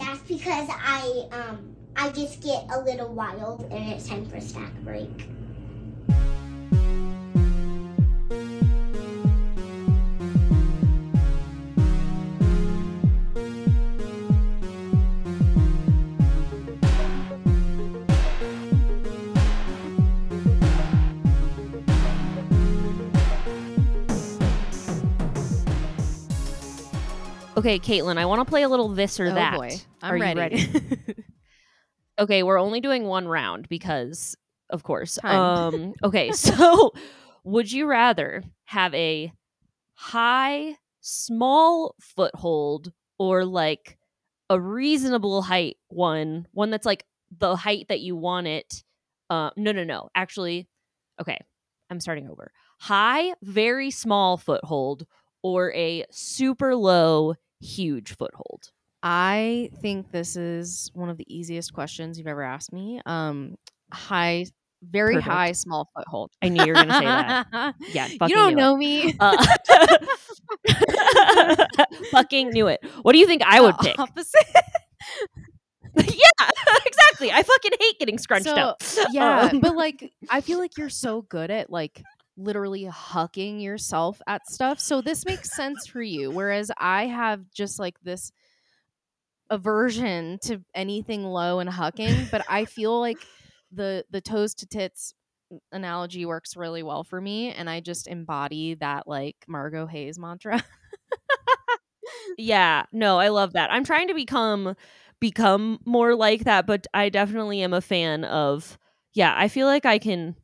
That's because I um I just get a little wild and it's time for snack break. Okay, Caitlin, I want to play a little this or Oh, that. boy. I'm Are you ready. ready? okay, we're only doing one round because, of course. Time. Um, okay, so would you rather have a high, small foothold or like a reasonable height one, one that's like the height that you want it? Uh, no, no, no. Actually, okay, I'm starting over. High, very small foothold or a super low, huge foothold. I think this is one of the easiest questions you've ever asked me. Um, high, very Perfect. high, small foothold. I knew you were gonna say that. Yeah, fucking you don't knew it. know me. Uh, fucking knew it. What do you think I would The pick? Opposite. yeah, exactly. I fucking hate getting scrunched So, up. yeah, Um, but like, I feel like you're so good at like literally hucking yourself at stuff. So this makes sense for you. Whereas I have just like this aversion to anything low and hucking. But I feel like the the toes to tits analogy works really well for me, and I just embody that like Margo Hayes mantra. yeah, no, I love that. I'm trying to become become more like that, but I definitely am a fan of yeah, I feel like I can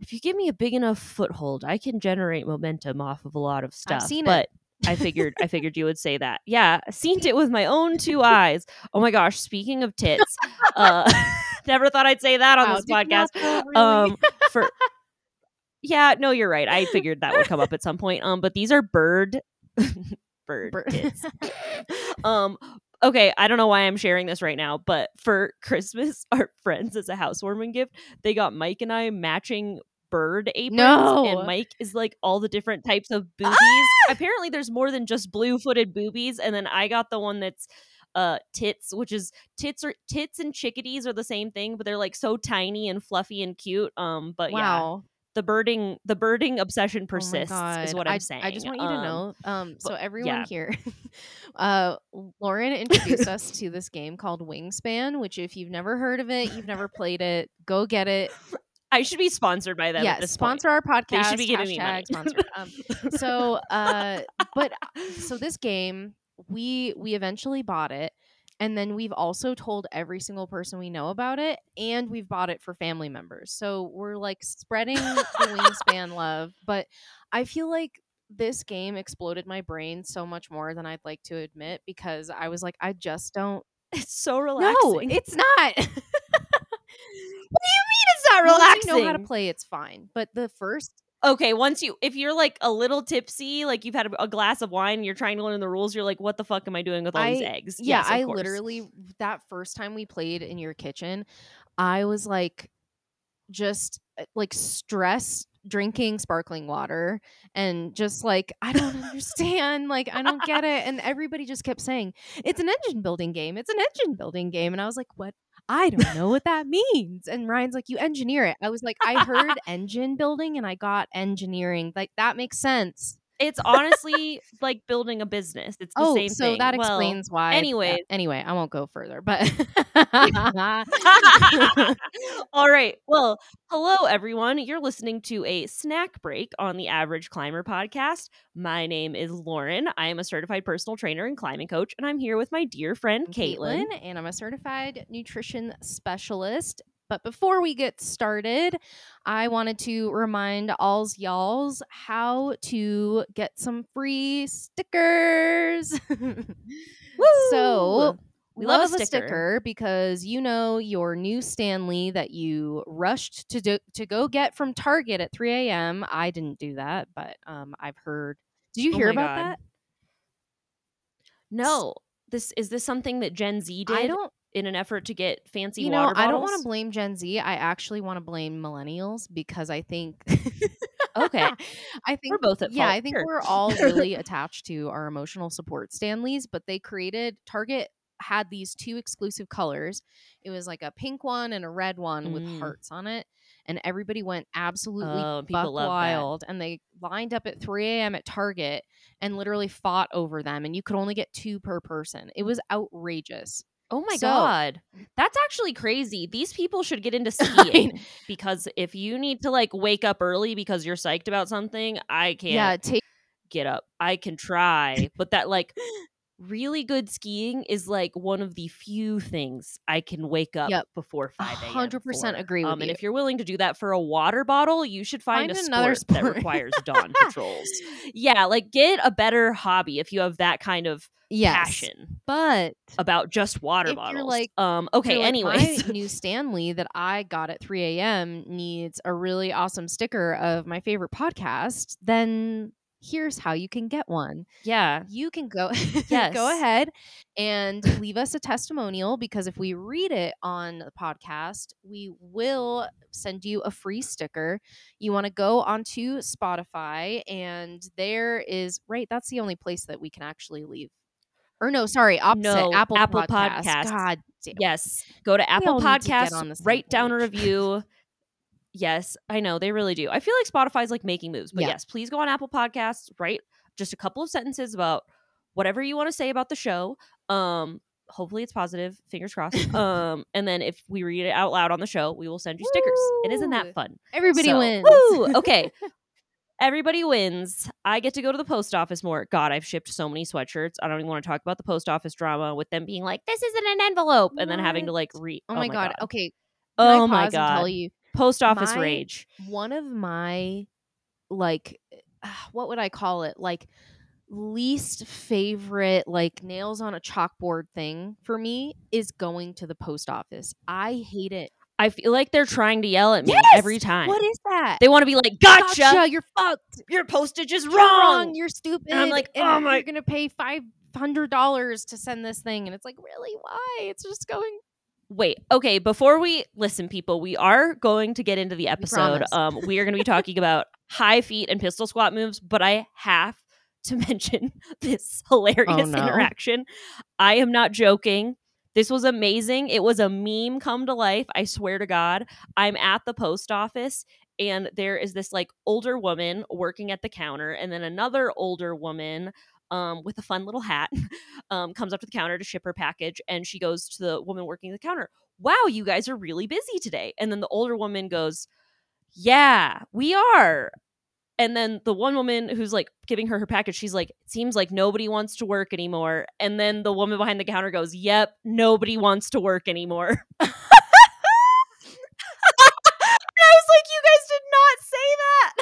if you give me a big enough foothold, I can generate momentum off of a lot of stuff. I've seen it. I figured I figured you would say that. Yeah, seen it with my own two eyes. Oh my gosh, speaking of tits, uh never thought I'd say that on this podcast. know, really? Um for Yeah, no, you're right. I figured that would come up at some point. Um but these are bird bird Bir- tits. um okay i don't know why i'm sharing this right now but for christmas our friends as a housewarming gift they got mike and i matching bird aprons No. and mike is like all the different types of boobies Ah! apparently there's more than just blue-footed boobies and then i got the one that's uh tits which is tits or tits and chickadees are the same thing but they're like so tiny and fluffy and cute um but yeah wow. The birding the birding obsession Oh persists is what i'm I, saying I just want you to Um, know. Um, so but- everyone yeah. here, uh, Lauren introduced us to this game called Wingspan. Which, if you've never heard of it, you've never played it, go get it. I should be sponsored by them. yeah, this point. sponsor our podcast. They should be giving me money. sponsored. Um, so, uh, but so this game, we we eventually bought it. And then we've also told every single person we know about it, and we've bought it for family members. So we're like spreading the wingspan love. But I feel like this game exploded my brain so much more than I'd like to admit because I was like, I just don't. it's so relaxing. No, it's not. what do you mean it's not Once relaxing? you know how to play, it's fine. But the first okay, once you if you're like a little tipsy, like you've had a, a glass of wine, you're trying to learn the rules, you're like, what the fuck am I doing with all these eggs? Yeah, Yes, I course. literally that first time we played in your kitchen, I was like just uh, like stress drinking sparkling water and just like I don't understand, like I don't get it and everybody just kept saying, "It's an engine building game. It's an engine building game." And I was like, "What? I don't know what that means." And Ryan's like, "You engineer it." I was like, "I heard engine building and I got engineering. Like that makes sense." It's honestly like building a business. It's the oh, same so thing. that Well, explains why. anyways. anyway, I won't go further, but All right. Well, hello everyone. You're listening to a snack break on the Average Climber podcast. My name is Lauren. I am a certified personal trainer and climbing coach, and I'm here with my dear friend I'm Caitlin. and I'm a certified nutrition specialist. But before we get started, I wanted to remind alls y'alls how to get some free stickers. so We love a a sticker. because you know your new Stanley that you rushed to do, to go get from Target at 3 a.m. I didn't do that, but um, I've heard. Did you Oh hear my about God. that? No. This is this something that Gen Z did? I don't in an effort to get fancy you know, water I don't want to blame Gen Z. I actually want to blame millennials because I think Okay. I think We're both at fault. yeah, fault. I think Sure. we're all really attached to our emotional support Stanleys, but they created Target had these two exclusive colors. It was like a pink one and a red one with Mm. hearts on it. And everybody went absolutely Oh, buck love that. wild. And they lined up at 3 a.m. at Target and literally fought over them. And you could only get two per person. It was outrageous. Oh my So- god. That's actually crazy. These people should get into skiing because if you need to like wake up early because you're psyched about something, I can't Yeah, take get up. I can try, but that like really good skiing is like one of the few things I can wake up Yep. before 5 a.m. 100% agree with um, And if you're willing to do that for a water bottle, you should find, Find a another sport, that sport. requires dawn patrols. Yeah, like get a better hobby if you have that kind of yes. passion But about just water bottles. like- um okay, like, anyways. my new Stanley that I got at 3 a.m. needs a really awesome sticker of my favorite podcast. Then here's how you can get one. yeah. You can go Yes. go ahead and leave us a testimonial because if we read it on the podcast, we will send you a free sticker. You want to go onto Spotify and there is right that's the only place that we can actually leave. Or no, sorry, opposite No, Apple, Apple. Podcasts. God damn. Yes. Go to Apple all need to get Podcasts, on the same write down a review. Yes, I know they really do. I feel like Spotify's like making moves, but Yeah. yes, please go on Apple Podcasts, write just a couple of sentences about whatever you want to say about the show. Um, hopefully it's positive, fingers crossed. um, and then if we read it out loud on the show, we will send you stickers. And isn't that fun? Everybody So- wins. Woo! Okay. Everybody wins. I get to go to the post office more. God, I've shipped so many sweatshirts. I don't even want to talk about the post office drama with them being like, "This isn't an envelope," and then having to like re. Oh, my, god. Okay. Can Oh my and tell god. you Post office my- rage. one of my like what would I call it? Like least favorite like nails on a chalkboard thing for me is going to the post office. I hate it. I feel like they're trying to yell at me Yes! every time. What is that? they want to be like, "Gotcha! You're fucked. Your postage is wrong." You're stupid. I'm like, and "Oh my-" You're gonna pay five hundred dollars to send this thing, and it's like, really? Why? It's just going. Wait, okay, before we listen, people, we are going to get into the episode. promise. Um, we are going to be talking about high feet and pistol squat moves, but I have to mention this hilarious no. interaction. I am not joking. This was amazing. It was a meme come to life. I swear to God. I'm at the post office and there is this like older woman working at the counter and then another older woman um, with a fun little hat um, comes up to the counter to ship her package and she goes to the woman working the counter wow you guys are really busy today. And then the older woman goes yeah we are. And then the one woman who's like giving her her package she's like it seems like nobody wants to work anymore. And then the woman behind the counter goes yep nobody wants to work anymore And I was like, you guys did not say that.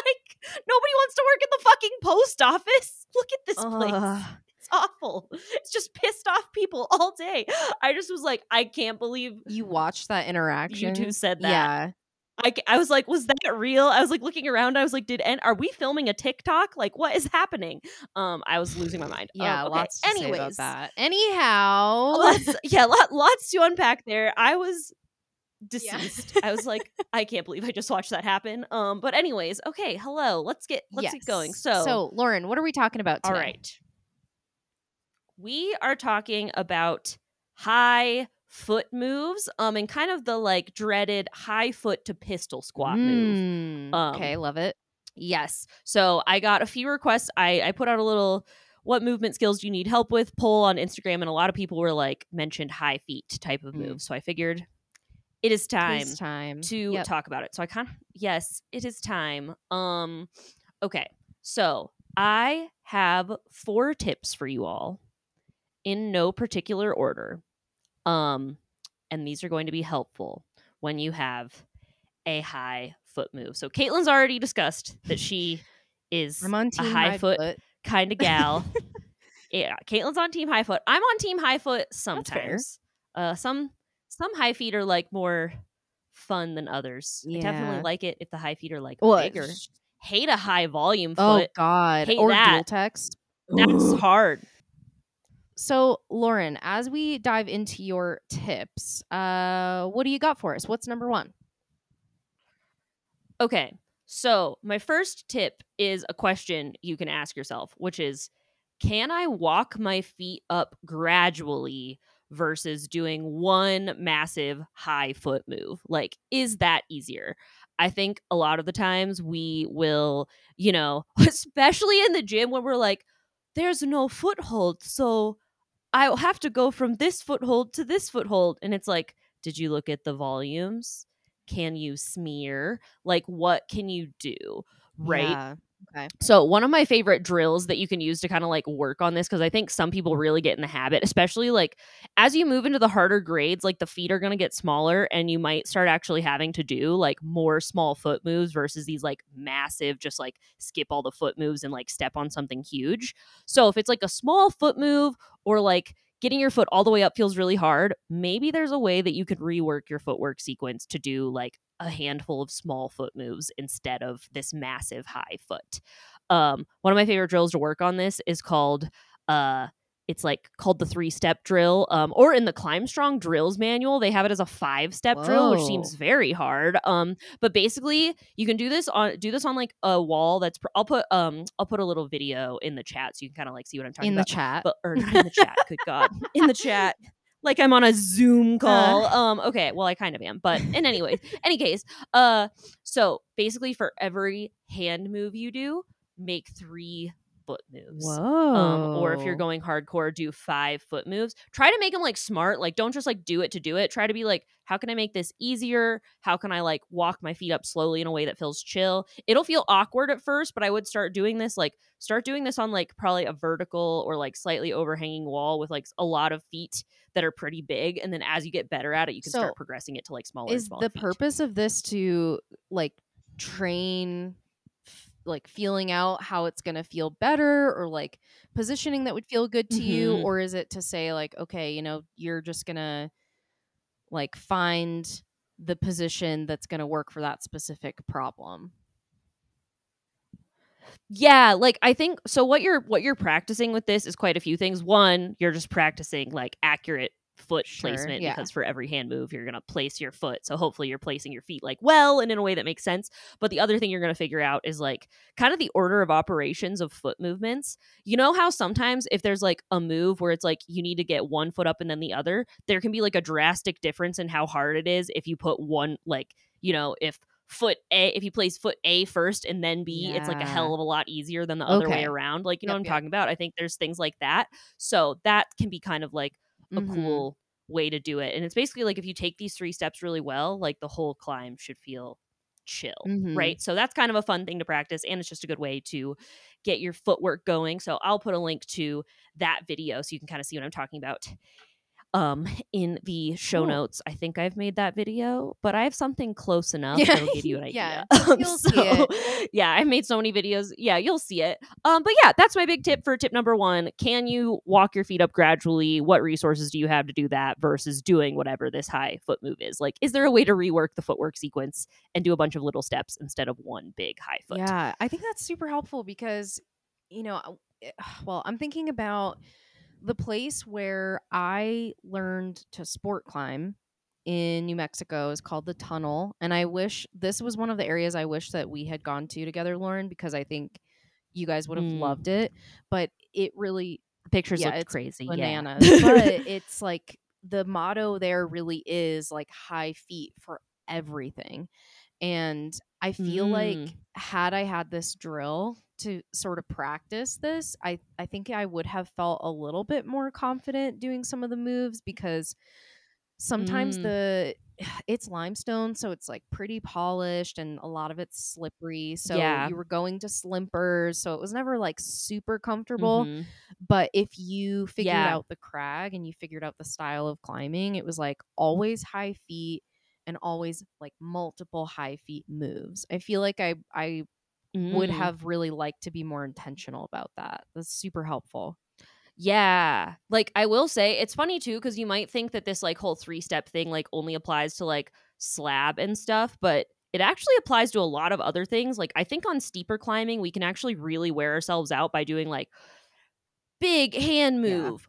like, nobody wants to work at the fucking post office. Look at this place. It's awful. It's just pissed off people all day. I just was like, I can't believe You watched that interaction. you two said that. Yeah. i was like, was that real? I was like looking around. I was like, did and are we filming a TikTok? Like, what is happening? Um, I was losing my mind. Um, Yeah, okay. lots to Anyways, say about that. Anyhow, lots, yeah, lot, lots to unpack there. I was deceased. I was like, I can't believe I just watched that happen. Um, but anyways, okay, hello. Let's get let's get going. So, so Lauren, what are we talking about today? all right, we are talking about high foot moves, um, and kind of the like dreaded high foot to pistol squat move. Mm, Um, okay, love it. Yes. So I got a few requests. I, I put out a little what movement skills do you need help with poll on Instagram, and a lot of people were like mentioned high feet type of Mm. move. So I figured it is time Tis time to Yep. talk about it. So I kind of yes, it is time. Um okay. So I have four tips for you all in no particular order. Um and these are going to be helpful when you have a high foot move. So Caitlin's already discussed that she is I'm on a team high high foot, foot. kind of gal. yeah, Caitlin's on team high foot. I'm on team high foot sometimes. Uh some some high feet are like more fun than others. I definitely like it if the high feet are like Well, bigger. sh- Hate a high volume foot. Oh. God! Hate or that. dual text. That's hard. So, Lauren, as we dive into your tips, uh, what do you got for us? What's number one? Okay. So, my first tip is a question you can ask yourself, which is can I walk my feet up gradually versus doing one massive high foot move? Like, is that easier? I think a lot of the times we will, you know, especially in the gym when we're like, there's no foothold. So I'll have to go from this foothold to this foothold. And it's like, did you look at the volumes? Can you smear? Like, what can you do? Right. Yeah. Okay. So, one of my favorite drills that you can use to kind of like work on this, because I think some people really get in the habit, especially like as you move into the harder grades, like the feet are going to get smaller and you might start actually having to do like more small foot moves versus these like massive, just like skip all the foot moves and like step on something huge. So, if it's like a small foot move or like getting your foot all the way up feels really hard, maybe there's a way that you could rework your footwork sequence to do like a handful of small foot moves instead of this massive high foot. Um, one of my favorite drills to work on this is called uh, it's like called the three step drill um, or in the climb strong drills manual they have it as a five step drill which seems very hard um, but basically you can do this on do this on like a wall that's pr- i'll put um i'll put a little video in the chat so you can kind of like see what i'm talking In the chat. but or in the chat good god in the chat like i'm on a zoom call um okay well i kind of am but in any way any case uh so basically for every hand move you do make three foot moves Whoa. um, or if you're going hardcore, do five foot moves. Try to make them like smart. Like, don't just like do it to do it. Try to be like, how can I make this easier? How can I like walk my feet up slowly in a way that feels chill? It'll feel awkward at first, but I would start doing this like start doing this on like probably a vertical or like slightly overhanging wall with like a lot of feet that are pretty big. And then as you get better at it, you can So, start progressing it to like smaller. and is smaller the feet. purpose of this to like train like feeling out how it's going to feel better or like positioning that would feel good to you Mhm. or is it to say like okay you know you're just going to like find the position that's going to work for that specific problem Yeah, like I think so what you're what you're practicing with this is quite a few things. One, you're just practicing like accurate foot Sure, placement yeah. because for every hand move you're going to place your foot. So hopefully you're placing your feet like well and in a way that makes sense. But the other thing you're going to figure out is like kind of the order of operations of foot movements. You know how sometimes if there's like a move where it's like you need to get one foot up and then the other, there can be like a drastic difference in how hard it is if you put one like, you know, if foot A if you place foot A first and then B, it's like a hell of a lot easier than the other way around. Like, you know Yep, what I'm yep. talking about? I think there's things like that. So that can be kind of like a Mhm. cool way to do it. And it's basically like if you take these three steps really well, like the whole climb should feel chill, Mhm. right? So that's kind of a fun thing to practice and it's just a good way to get your footwork going. So I'll put a link to that video so you can kind of see what I'm talking about um in the show Cool. notes. I think I've made that video, but I have something close enough Yeah, that'll give you an yeah, idea. Um, you'll see so yeah, I've made so many videos. Yeah, you'll see it. Um, but yeah, that's my big tip for tip number one. Can you walk your feet up gradually? What resources do you have to do that versus doing whatever this high foot move is? Like, is there a way to rework the footwork sequence and do a bunch of little steps instead of one big high foot? Yeah, I think that's super helpful because, you know, well, I'm thinking about the place where I learned to sport climb in New Mexico is called the Tunnel, and I wish this was one of the areas I wish that we had gone to together, Lauren, because I think you guys would have Mm. loved it. But it really Pictures Yeah, look crazy. bananas. Yeah. but it's like the motto there really is like high feet for everything. And I feel like Mm. had I had this drill to sort of practice this, I, I think I would have felt a little bit more confident doing some of the moves because sometimes Mm. the it's limestone so it's like pretty polished and a lot of it's slippery so Yeah. you were going to slimpers so it was never like super comfortable Mhm. but if you figured Yeah. out the crag and you figured out the style of climbing, it was like always high feet and always like multiple high feet moves. I feel like I I would Mm. have really liked to be more intentional about that. That's super helpful. Yeah. Like I will say it's funny too cuz you might think that this like whole three-step thing like only applies to like slab and stuff, but it actually applies to a lot of other things. Like I think on steeper climbing we can actually really wear ourselves out by doing like big hand move,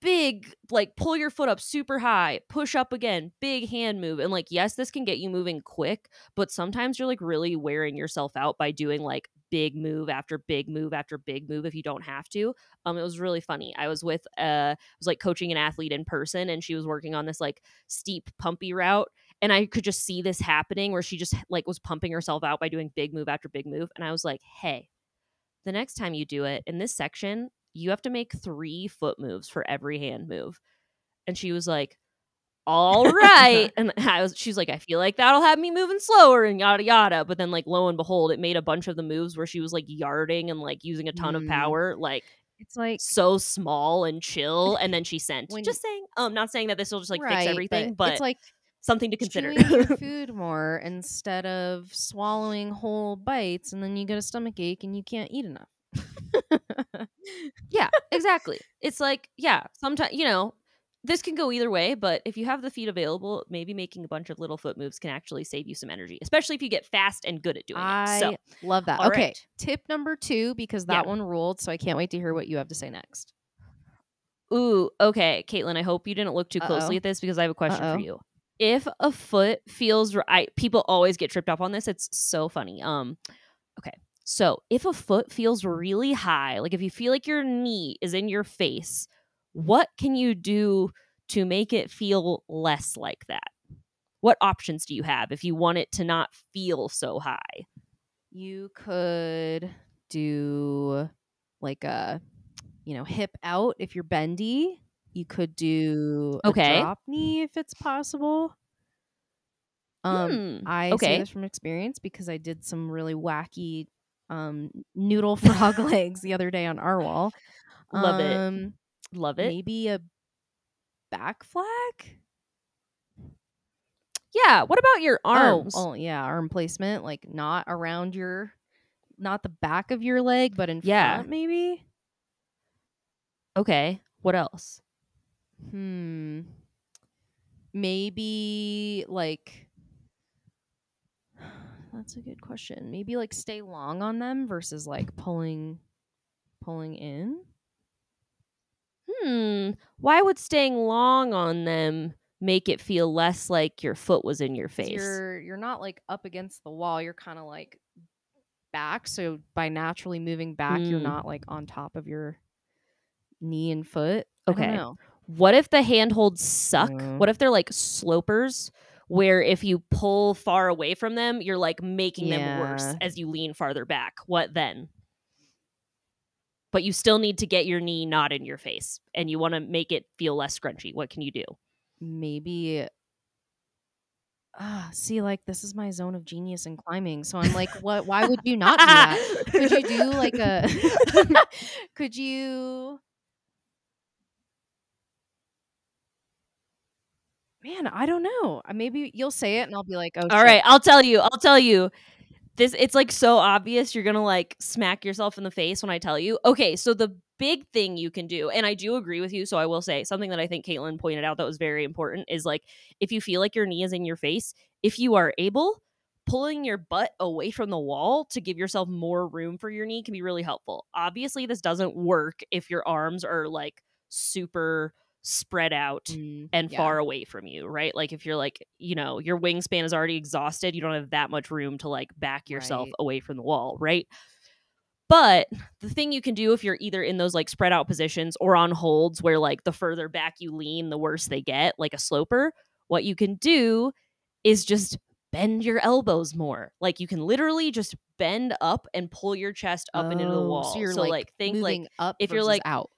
big like pull your foot up super high, push up again, big hand move. And like yes, this can get you moving quick, but sometimes you're like really wearing yourself out by doing like big move after big move after big move if you don't have to. Um it was really funny. I was with uh I was like coaching an athlete in person and she was working on this like steep pumpy route and I could just see this happening where she just like was pumping herself out by doing big move after big move and I was like, "Hey, the next time you do it in this section, you have to make three foot moves for every hand move. And she was like, all right. and I was, she's like, I feel like that'll have me moving slower and yada yada. But then, like, lo and behold, it made a bunch of the moves where she was like yarding and like using a ton Mm. of power, like It's like so small and chill. And then she sent, just saying, um, not saying that this will just like right, fix everything, but, it's like something to consider. your food more instead of swallowing whole bites, and then you get a stomach ache and you can't eat enough. Yeah, exactly. It's like, yeah, sometimes, you know, this can go either way, but if you have the feet available, maybe making a bunch of little foot moves can actually save you some energy, especially if you get fast and good at doing I it. So, love that. okay, right. tip number two because Yeah. that one ruled, so I can't wait to hear what you have to say next. ooh, okay, Caitlin, I hope you didn't look too closely Uh-oh. at this because I have a question Uh-oh. for you. If a foot feels right, people always get tripped up on this. It's so funny. Um, okay. So if a foot feels really high, like if you feel like your knee is in your face, what can you do to make it feel less like that? What options do you have if you want it to not feel so high? You could do like a, you know, hip out if you're bendy. You could do a Okay. drop knee if it's possible. Um, Hmm, I say this from experience because I did some really wacky um noodle frog legs the other day on our wall. Love it. um, Love it. Maybe a back flag. Yeah. What about your arms? Oh, oh, yeah, arm placement, like not around your, not the back of your leg, but in Yeah. front, maybe. Okay. What else? Hmm. Maybe like. That's a good question. Maybe like stay long on them versus like pulling, pulling in. Hmm. Why would staying long on them make it feel less like your foot was in your face? You're you're not like up against the wall. You're kind of like back. So by naturally moving back, you're Mm. not like on top of your knee and foot. Okay. What if the handholds suck? Mm. What if they're like slopers where if you pull far away from them, you're like making them worse as you lean farther back? What then? But you still need to get your knee not in your face and you want to make it feel less scrunchy. What can you do? maybe ah see like this is my zone of genius in climbing so i'm like what why would you not do that could you do like a could you man i don't know Uh, maybe you'll say it and i'll be like oh All shit. right, I'll tell you. I'll tell you. This it's like so obvious you're going to like smack yourself in the face when I tell you. Okay, so the big thing you can do and I do agree with you, so I will say something that I think Caitlin pointed out that was very important is like if you feel like your knee is in your face, if you are able, pulling your butt away from the wall to give yourself more room for your knee can be really helpful. Obviously, this doesn't work if your arms are like super spread out Mm, and yeah. far away from you, right? Like if you're like, you know, your wingspan is already exhausted, you don't have that much room to like back yourself Right. away from the wall, right? But the thing you can do if you're either in those like spread out positions or on holds where like the further back you lean, the worse they get, like a sloper, what you can do is just bend your elbows more. Like you can literally just bend up and pull your chest up and into the Oh, wall. so you're so like, like think like up if you're, like, out.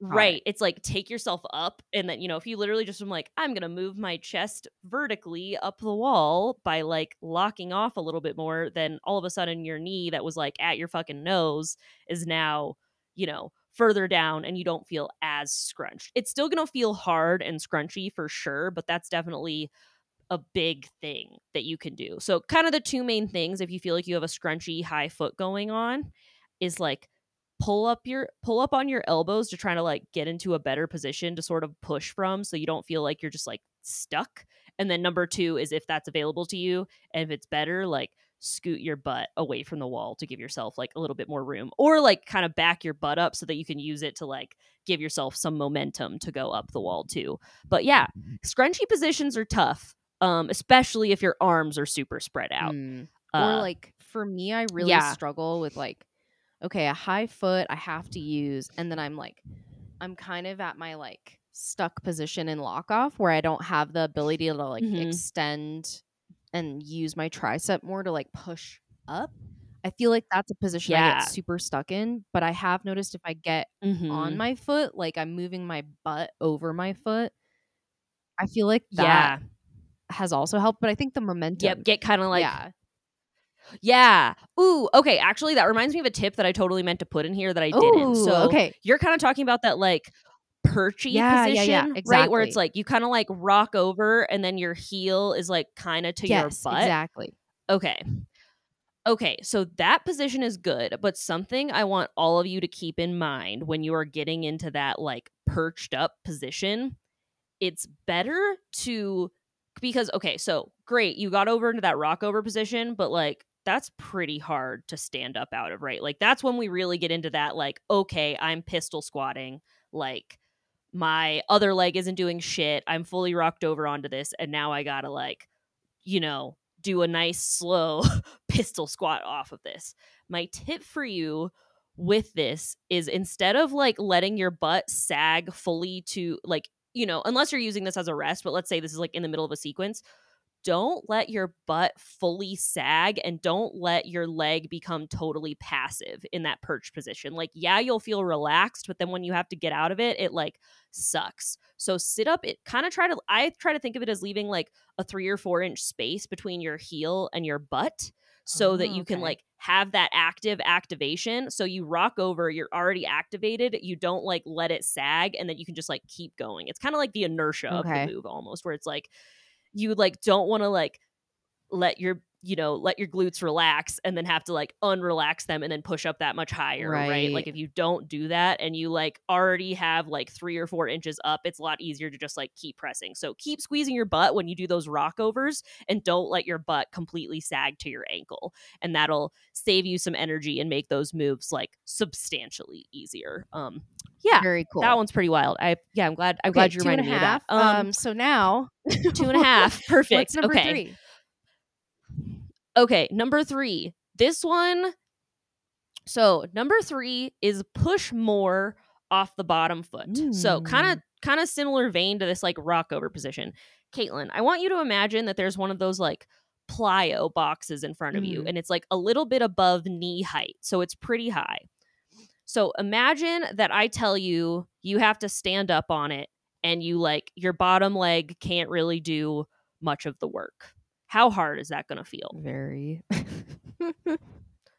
Right. It's like take yourself up and then, you know, if you literally just am like, I'm gonna move my chest vertically up the wall by like locking off a little bit more, then all of a sudden your knee that was like at your fucking nose is now, you know, further down and you don't feel as scrunched. It's still gonna feel hard and scrunchy for sure, but that's definitely a big thing that you can do. So kind of the two main things if you feel like you have a scrunchy high foot going on is like pull up your pull up on your elbows to try to like get into a better position to sort of push from so you don't feel like you're just like stuck. And then number 2 is if that's available to you and if it's better like scoot your butt away from the wall to give yourself like a little bit more room or like kind of back your butt up so that you can use it to like give yourself some momentum to go up the wall too. But yeah, scrunchy positions are tough, um, especially if your arms are super spread out. Mm. Uh, or like for me, I really yeah. struggle with like, okay, a high foot I have to use, and then I'm like, I'm kind of at my like stuck position in lock off where I don't have the ability to like Mhm. extend and use my tricep more to like push up. I feel like that's a position I Yeah. get super stuck in, but I have noticed if I get mhm. on my foot, like I'm moving my butt over my foot, I feel like that yeah, has also helped. But I think the momentum, yep, get kind of like yeah, Yeah. Ooh, okay. Actually, that reminds me of a tip that I totally meant to put in here that I didn't. So okay, you're kind of talking about that like perchy Yeah, yeah, position, yeah, right? Where it's like you kind of like rock over and then your heel is like kind of to yes, your butt. exactly. Okay. Okay, so that position is good, but something I want all of you to keep in mind when you are getting into that like perched up position, it's better to because okay, so great, you got over into that rock over position, but like that's pretty hard to stand up out of, right? Like that's when we really get into that like okay, I'm pistol squatting, like my other leg isn't doing shit. I'm fully rocked over onto this and now I got to like you know, do a nice slow pistol squat off of this. My tip for you with this is instead of like letting your butt sag fully to like, you know, unless you're using this as a rest, but let's say this is like in the middle of a sequence, don't let your butt fully sag and don't let your leg become totally passive in that perch position. Like, yeah, you'll feel relaxed, but then when you have to get out of it, it like sucks. So sit up, it kind of try to, I try to think of it as leaving like a three or four inch space between your heel and your butt so that Oh, you can like have that active activation. So you rock over, you're already activated, you don't like let it sag, and then you can just like keep going. It's kind of like the inertia of the move almost, where it's like you like don't want to like let your you know let your glutes relax and then have to like unrelax them and then push up that much higher right, Right. like if you don't do that and you like already have like three or four inches up it's a lot easier to just like keep pressing. So keep squeezing your butt when you do those rockovers and don't let your butt completely sag to your ankle and that'll save you some energy and make those moves like substantially easier. Um yeah Very cool. that one's pretty wild. I yeah i'm glad i'm Okay, glad you reminded me of that. um Um, so now two and a half. perfect. okay. three? Okay, number three. This one. So number three is push more off the bottom foot. So kind of kind of similar vein to this like rock over position. Caitlin, I want you to imagine that there's one of those like plyo boxes in front of you, Mhm. and it's like a little bit above knee height, so it's pretty high. So imagine that I tell you you have to stand up on it, and you like your bottom leg can't really do much of the work. How hard is that going to feel? Very.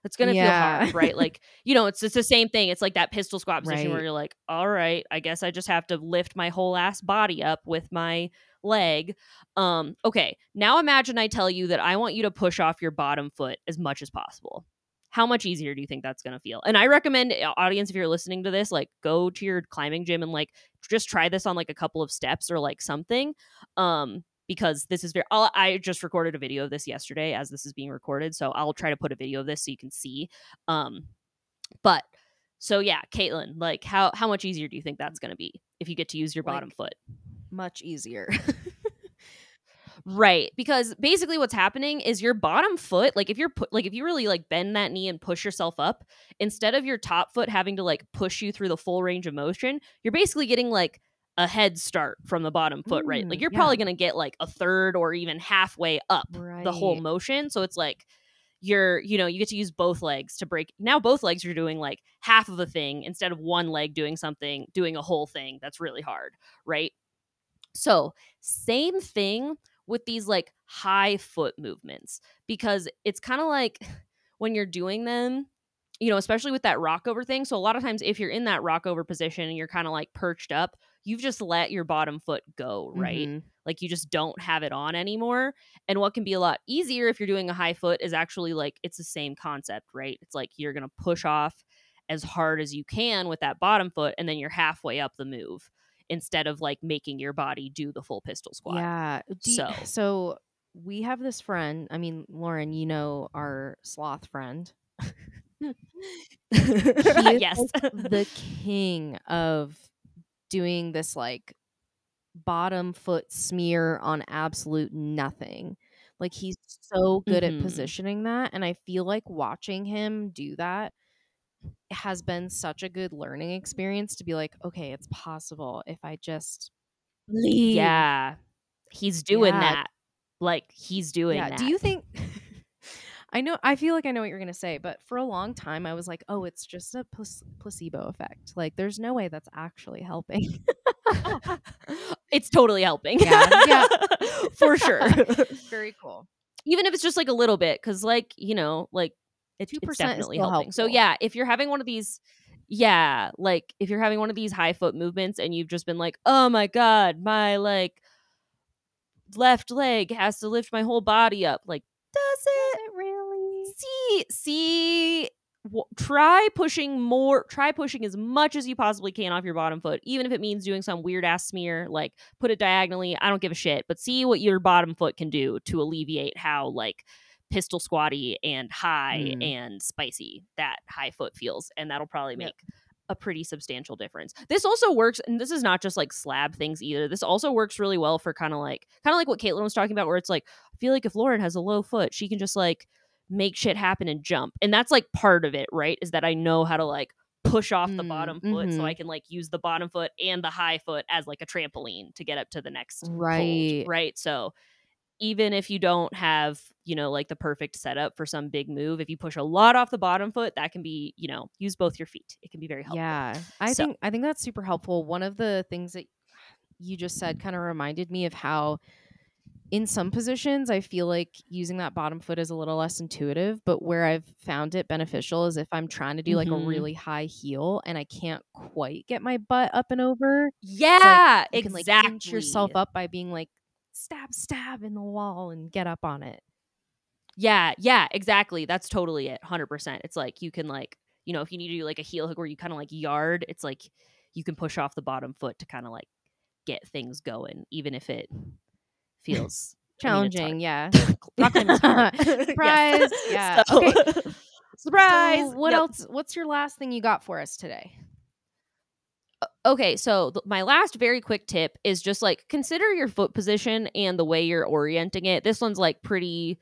It's gonna Yeah. feel hard, right? Like, you know, it's it's the same thing. It's like that pistol squat position where you're like, all right, I guess I just have to lift my whole ass body up with my leg. Um, okay, now imagine I tell you that I want you to push off your bottom foot as much as possible. How much easier do you think that's gonna feel? And I recommend uh, audience if you're listening to this, like go to your climbing gym and like just try this on like a couple of steps or like something. Um, because this is very I'll, i just recorded a video of this yesterday as this is being recorded so i'll try to put a video of this so you can see um but so yeah caitlin like how how much easier do you think that's going to be if you get to use your bottom foot Much easier. right because basically what's happening is your bottom foot like if you're put like if you really like bend that knee and push yourself up instead of your top foot having to like push you through the full range of motion you're basically getting like a head start from the bottom foot right like Mm, you're yeah. probably going to get like a third or even halfway up the whole motion. So it's like you're, you know, you get to use both legs to break. Now both legs are doing like half of a thing instead of one leg doing something, doing a whole thing that's really hard, right? So, same thing with these like high foot movements because it's kind of like when you're doing them, you know, especially with that rock over thing. So, a lot of times, if you're in that rock over position and you're kind of like perched up, you've just let your bottom foot go, right? Mhm. like you just don't have it on anymore and what can be a lot easier if you're doing a high foot is actually like it's the same concept right it's like you're gonna push off as hard as you can with that bottom foot and then you're halfway up the move instead of like making your body do the full pistol squat Yeah. You- So- so we have this friend. I mean, Lauren, you know our sloth friend. yes. like the king of doing this like bottom foot smear on absolute nothing. Like he's so good Mhm. at positioning that and I feel like watching him do that has been such a good learning experience to be like, okay, it's possible if I just leave. yeah. He's doing Yeah. that. Like he's doing yeah. that. Do you think I know I feel like I know what you're going to say, but for a long time I was like, "Oh, it's just a placebo effect. Like there's no way that's actually helping." it's totally helping. Yeah, yeah. For sure. Very cool. Even if it's just like a little bit, because like, you know, like it, 2% it's is definitely helping. So yeah, if you're having one of these yeah, like if you're having one of these high foot movements and you've just been like, oh my God, my like left leg has to lift my whole body up. Like, does it? See try pushing more try pushing as much as you possibly can off your bottom foot even if it means doing some weird ass smear like put it diagonally i don't give a shit but see what your bottom foot can do to alleviate how like pistol squatty and high Mm. and spicy that high foot feels and that'll probably Yep. make a pretty substantial difference. This also works, and this is not just like slab things either. This also works really well for kind of like kind of like what Caitlin was talking about, where it's like I feel like if Lauren has a low foot, she can just like make shit happen and jump, and that's like part of it, right? Is that I know how to like push off the Mm, bottom foot, so. I can like use the bottom foot and the high foot as like a trampoline to get up to the next hold, Right. right? So even if you don't have you know like the perfect setup for some big move if you push a lot off the bottom foot that can be you know use both your feet it can be very helpful Yeah. I So- think I think that's super helpful. One of the things that you just said kind of reminded me of how in some positions I feel like using that bottom foot is a little less intuitive, but where I've found it beneficial is if I'm trying to do like a Mhm. really high heel and I can't quite get my butt up and over. yeah You can like inch yourself up by being like stab stab in the wall and get up on it. yeah yeah exactly that's totally it 100% it's like you can like you know if you need to do like a heel hook where you kind of like yard it's like you can push off the bottom foot to kind of like get things going even if it feels I mean. Challenging, yeah. Rock climbing's hard. Yes. Surprise. Yeah. So- Okay. Surprise. So what Yep. else? What's your last thing you got for us today? Okay, so th- my last very quick tip is just like consider your foot position and the way you're orienting it. This one's like pretty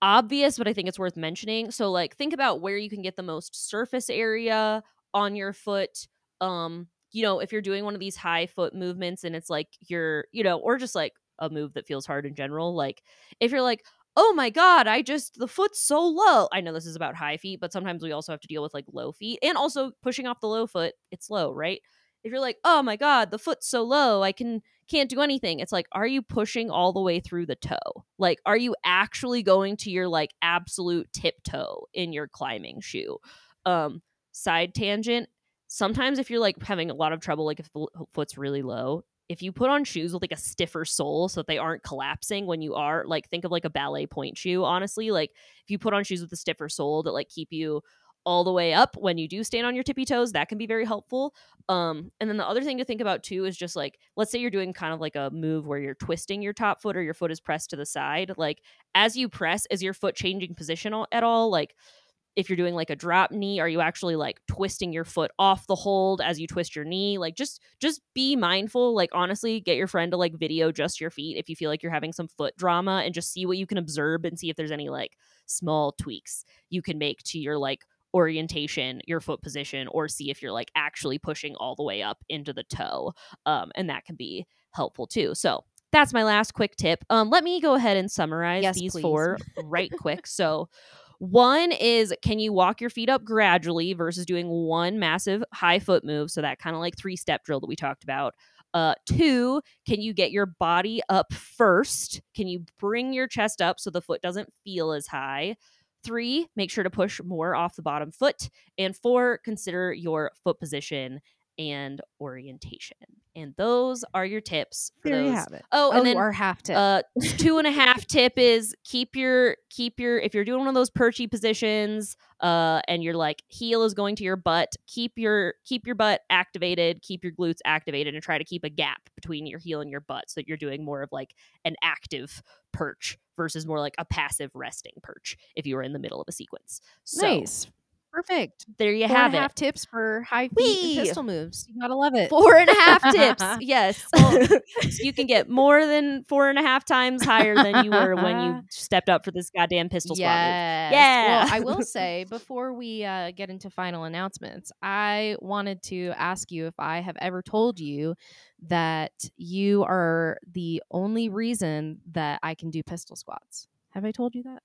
obvious, but I think it's worth mentioning. So like think about where you can get the most surface area on your foot. Um, you know, if you're doing one of these high foot movements and it's like you're, you know, or just like a move that feels hard in general, like if you're like, "Oh my god, I just the foot's so low." I know this is about high feet, but sometimes we also have to deal with like low feet and also pushing off the low foot, it's low, right? if you're like, "Oh my god, the foot's so low, I can can't do anything." It's like, are you pushing all the way through the toe? Like, are you actually going to your like absolute tiptoe in your climbing shoe? Um, side tangent. Sometimes if you're like having a lot of trouble, like if the foot's really low, if you put on shoes with like a stiffer sole so that they aren't collapsing when you are like think of like a ballet point shoe honestly like if you put on shoes with a stiffer sole that like keep you all the way up when you do stand on your tippy toes that can be very helpful um, and then the other thing to think about too is just like, let's say you're doing kind of like a move where you're twisting your top foot or your foot is pressed to the side. Like, as you press, is your foot changing position at all? Like, if you're doing like a drop knee, are you actually like twisting your foot off the hold as you twist your knee? Like, just just be mindful. Like, honestly, get your friend to like video just your feet if you feel like you're having some foot drama, and just see what you can observe and see if there's any like small tweaks you can make to your like orientation, your foot position, or see if you're like actually pushing all the way up into the toe. Um, and that can be helpful too. So that's my last quick tip. Um, let me go ahead and summarize Yes, these please. four right quick. So one is can you walk your feet up gradually versus doing one massive high foot move? So that kind of like three step drill that we talked about. Uh, two, can you get your body up first? Can you bring your chest up so the foot doesn't feel as high? Three, make sure to push more off the bottom foot. And four, consider your foot position and orientation. And those are your tips for There you have it. Oh, and oh, then our half tip. uh two and a half tip is keep your keep your if you're doing one of those perchy positions uh and you're like heel is going to your butt keep your keep your butt activated keep your glutes activated and try to keep a gap between your heel and your butt so that you're doing more of like an active perch versus more like a passive resting perch if you were in the middle of a sequence. So nice. Perfect. there you Four have and it. half tips for high feet pistol moves. You gotta love it. Four and a half tips. Yes. so you can get more than four and a half times higher than you were when you stepped up for this goddamn pistol squat move. Yeah. Well, I will say before we uh, get into final announcements, I wanted to ask you if I have ever told you that you are the only reason that I can do pistol squats. Have I told you that?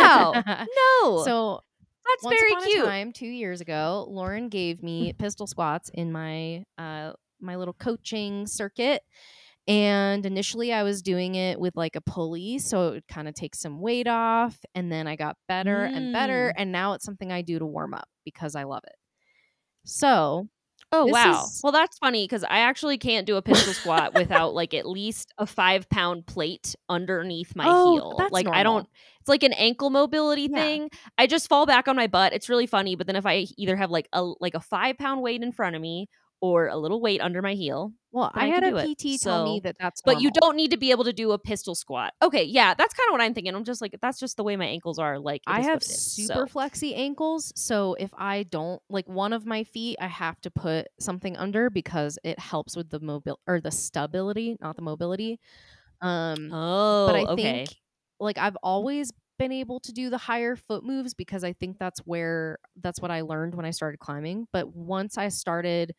Wow. No. so that's once very upon cute. a time, two years ago, Lauren gave me pistol squats in my uh, my little coaching circuit. And initially, I was doing it with like a pulley, so it would kind of take some weight off. And then I got better and better. And now it's something I do to warm up because I love it. So, Oh wow. is- Well, that's funny because I actually can't do a pistol squat without like at least a five pound plate underneath my Oh, heel. that's like I don't. Like an ankle mobility Yeah. thing. I just fall back on my butt. It's really funny. But then if I either have like a like a five pound weight in front of me or a little weight under my heel, well, I I had a do it. PT tell me that that's but you don't need to be able to do a pistol squat. Okay, yeah, that's kind of what I'm thinking. I'm just like that's just the way my ankles are. Like I have is. super So- flexy ankles, so if I don't like one of my feet, I have to put something under because it helps with the mobil or the stability, not the mobility. Um, Oh, but I okay. think like I've always been able to do the higher foot moves because I think that's where that's what I learned when I started climbing. But once I started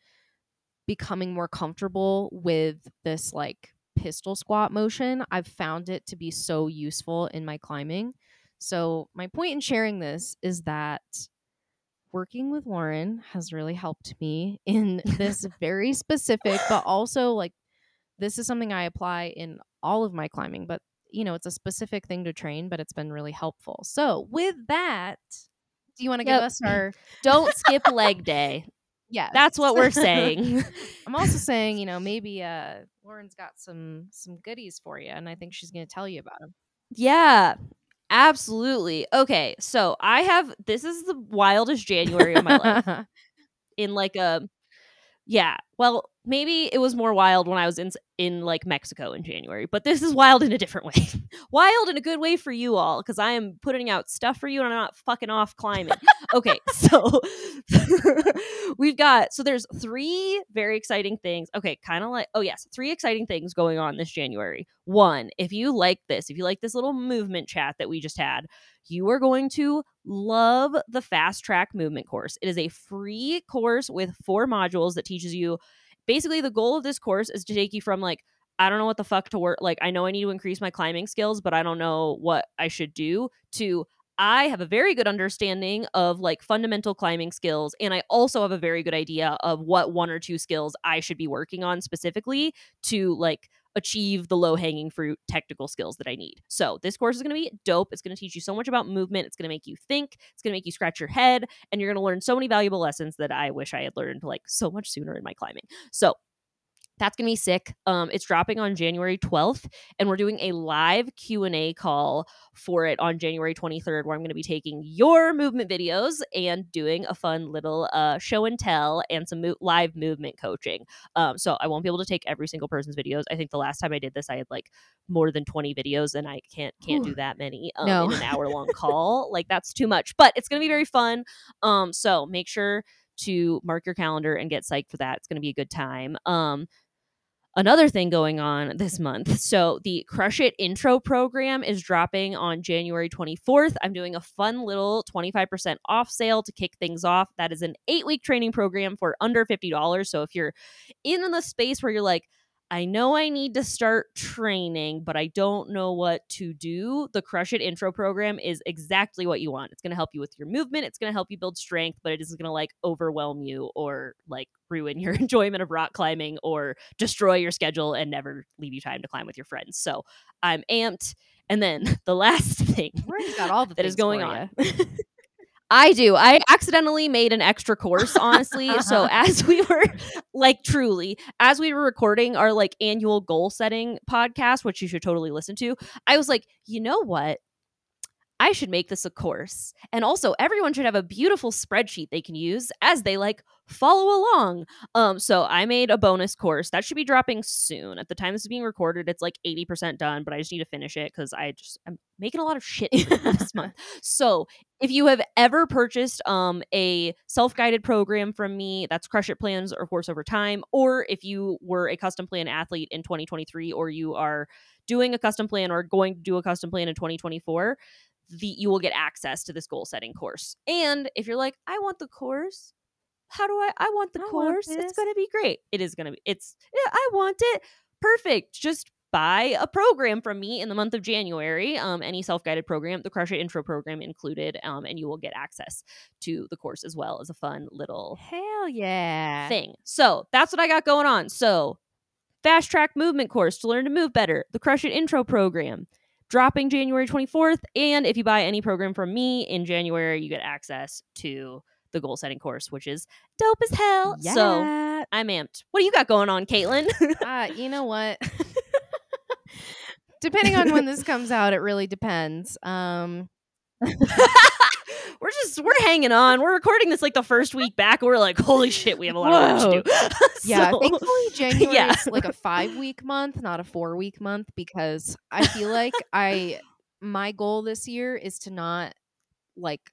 becoming more comfortable with this like pistol squat motion, I've found it to be so useful in my climbing. So, my point in sharing this is that working with Lauren has really helped me in this very specific, but also like this is something I apply in all of my climbing, but you know, it's a specific thing to train, but it's been really helpful. So, with that, do you want to Yep. give us our Don't skip leg day. yeah? That's what we're saying. I'm also saying, you know, maybe uh Lauren's got some some goodies for you and I think she's going to tell you about them. Yeah, absolutely. Okay, so I have this is the wildest January of my life in like a yeah. Well, maybe it was more wild when I was in in like Mexico in January, but this is wild in a different way. wild in a good way for you all because I am putting out stuff for you and I'm not fucking off climbing. okay, so we've got so there's three very exciting things. Okay, kind of like oh yes, three exciting things going on this January. One, if you like this, if you like this little movement chat that we just had, you are going to love the fast track movement course. It is a free course with four modules that teaches you basically the goal of this course is to take you from like I don't know what the fuck to work like I know I need to increase my climbing skills but I don't know what I should do to I have a very good understanding of like fundamental climbing skills and I also have a very good idea of what one or two skills I should be working on specifically to like achieve the low hanging fruit technical skills that I need. So, this course is going to be dope. It's going to teach you so much about movement. It's going to make you think. It's going to make you scratch your head and you're going to learn so many valuable lessons that I wish I had learned like so much sooner in my climbing. So, that's gonna be sick. Um, it's dropping on January 12th, and we're doing a live Q and A call for it on January 23rd, where I'm gonna be taking your movement videos and doing a fun little uh, show and tell and some mo- live movement coaching. Um, so I won't be able to take every single person's videos. I think the last time I did this, I had like more than 20 videos, and I can't can't do that many um, No. in an hour long call. Like that's too much, but it's gonna be very fun. Um, so make sure to mark your calendar and get psyched for that. It's going to be a good time. Um, another thing going on this month. So the Crush It intro program is dropping on January 24th. I'm doing a fun little 25% off sale to kick things off. That is an 8-week training program for under $50. So if you're in the space where you're like I know I need to start training, but I don't know what to do. The Crush It intro program is exactly what you want. It's going to help you with your movement. It's going to help you build strength, but it isn't going to like overwhelm you or like ruin your enjoyment of rock climbing or destroy your schedule and never leave you time to climb with your friends. So I'm amped. And then the last thing Lauren's got all the that is going on. I do. I accidentally made an extra course, honestly. so uh-huh. as we were like truly, as we were recording our like annual goal setting podcast, which you should totally listen to, I was like, you know what? I should make this a course. And also, everyone should have a beautiful spreadsheet they can use as they like follow along. Um, so I made a bonus course that should be dropping soon. At the time this is being recorded, it's like 80% done, but I just need to finish it because I just I'm making a lot of shit this month. So if you have ever purchased um a self-guided program from me, that's Crush It Plans or Course Over Time, or if you were a custom plan athlete in 2023 or you are doing a custom plan or going to do a custom plan in 2024, the you will get access to this goal setting course. And if you're like, I want the course, how do I I want the I course? this. it's going to be great. It is going to be it's yeah, I want it. Perfect. Just buy a program from me in the month of January, um, any self-guided program, the Crush It Intro program included, um, and you will get access to the course as well as a fun little Hell yeah. thing. So that's what I got going on. So fast track movement course to learn to move better, the Crush It Intro program, dropping January 24th. And if you buy any program from me in January, you get access to the goal setting course, which is dope as hell. Yeah. So I'm amped. What do you got going on, Caitlin? uh, you know what? Depending on when this comes out, it really depends. Um, we're just we're hanging on. We're recording this like the first week back. And we're like, holy shit, we have a lot of work to do. yeah, So- thankfully January yeah. is like a five week month, not a four week month, because I feel like I my goal this year is to not like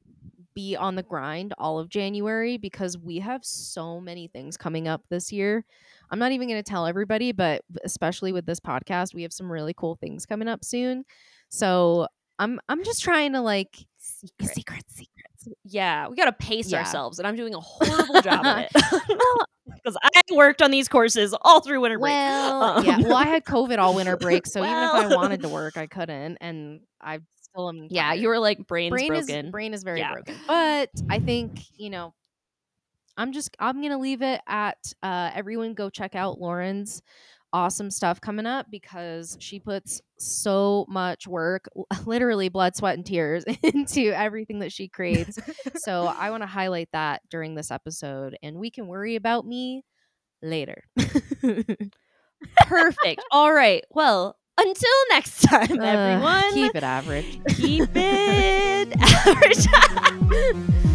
be on the grind all of January because we have so many things coming up this year. I'm not even going to tell everybody, but especially with this podcast, we have some really cool things coming up soon. So I'm I'm just trying to like Secret. secrets, secrets. Yeah, we got to pace Yeah. ourselves, and I'm doing a horrible job of it because I worked on these courses all through winter break. Well, um, yeah. Well, I had COVID all winter break, so even if I wanted to work, I couldn't, and I still am. yeah, tired. you were like brains brain broken. is brain is very Yeah. broken. But I think you know, I'm just I'm gonna leave it at uh, everyone go check out Lauren's awesome stuff coming up because she puts so much work, literally blood, sweat, and tears into everything that she creates. so I want to highlight that during this episode, and we can worry about me later. Perfect. All right. Well, until next time, Uh, everyone. keep it average. keep it average.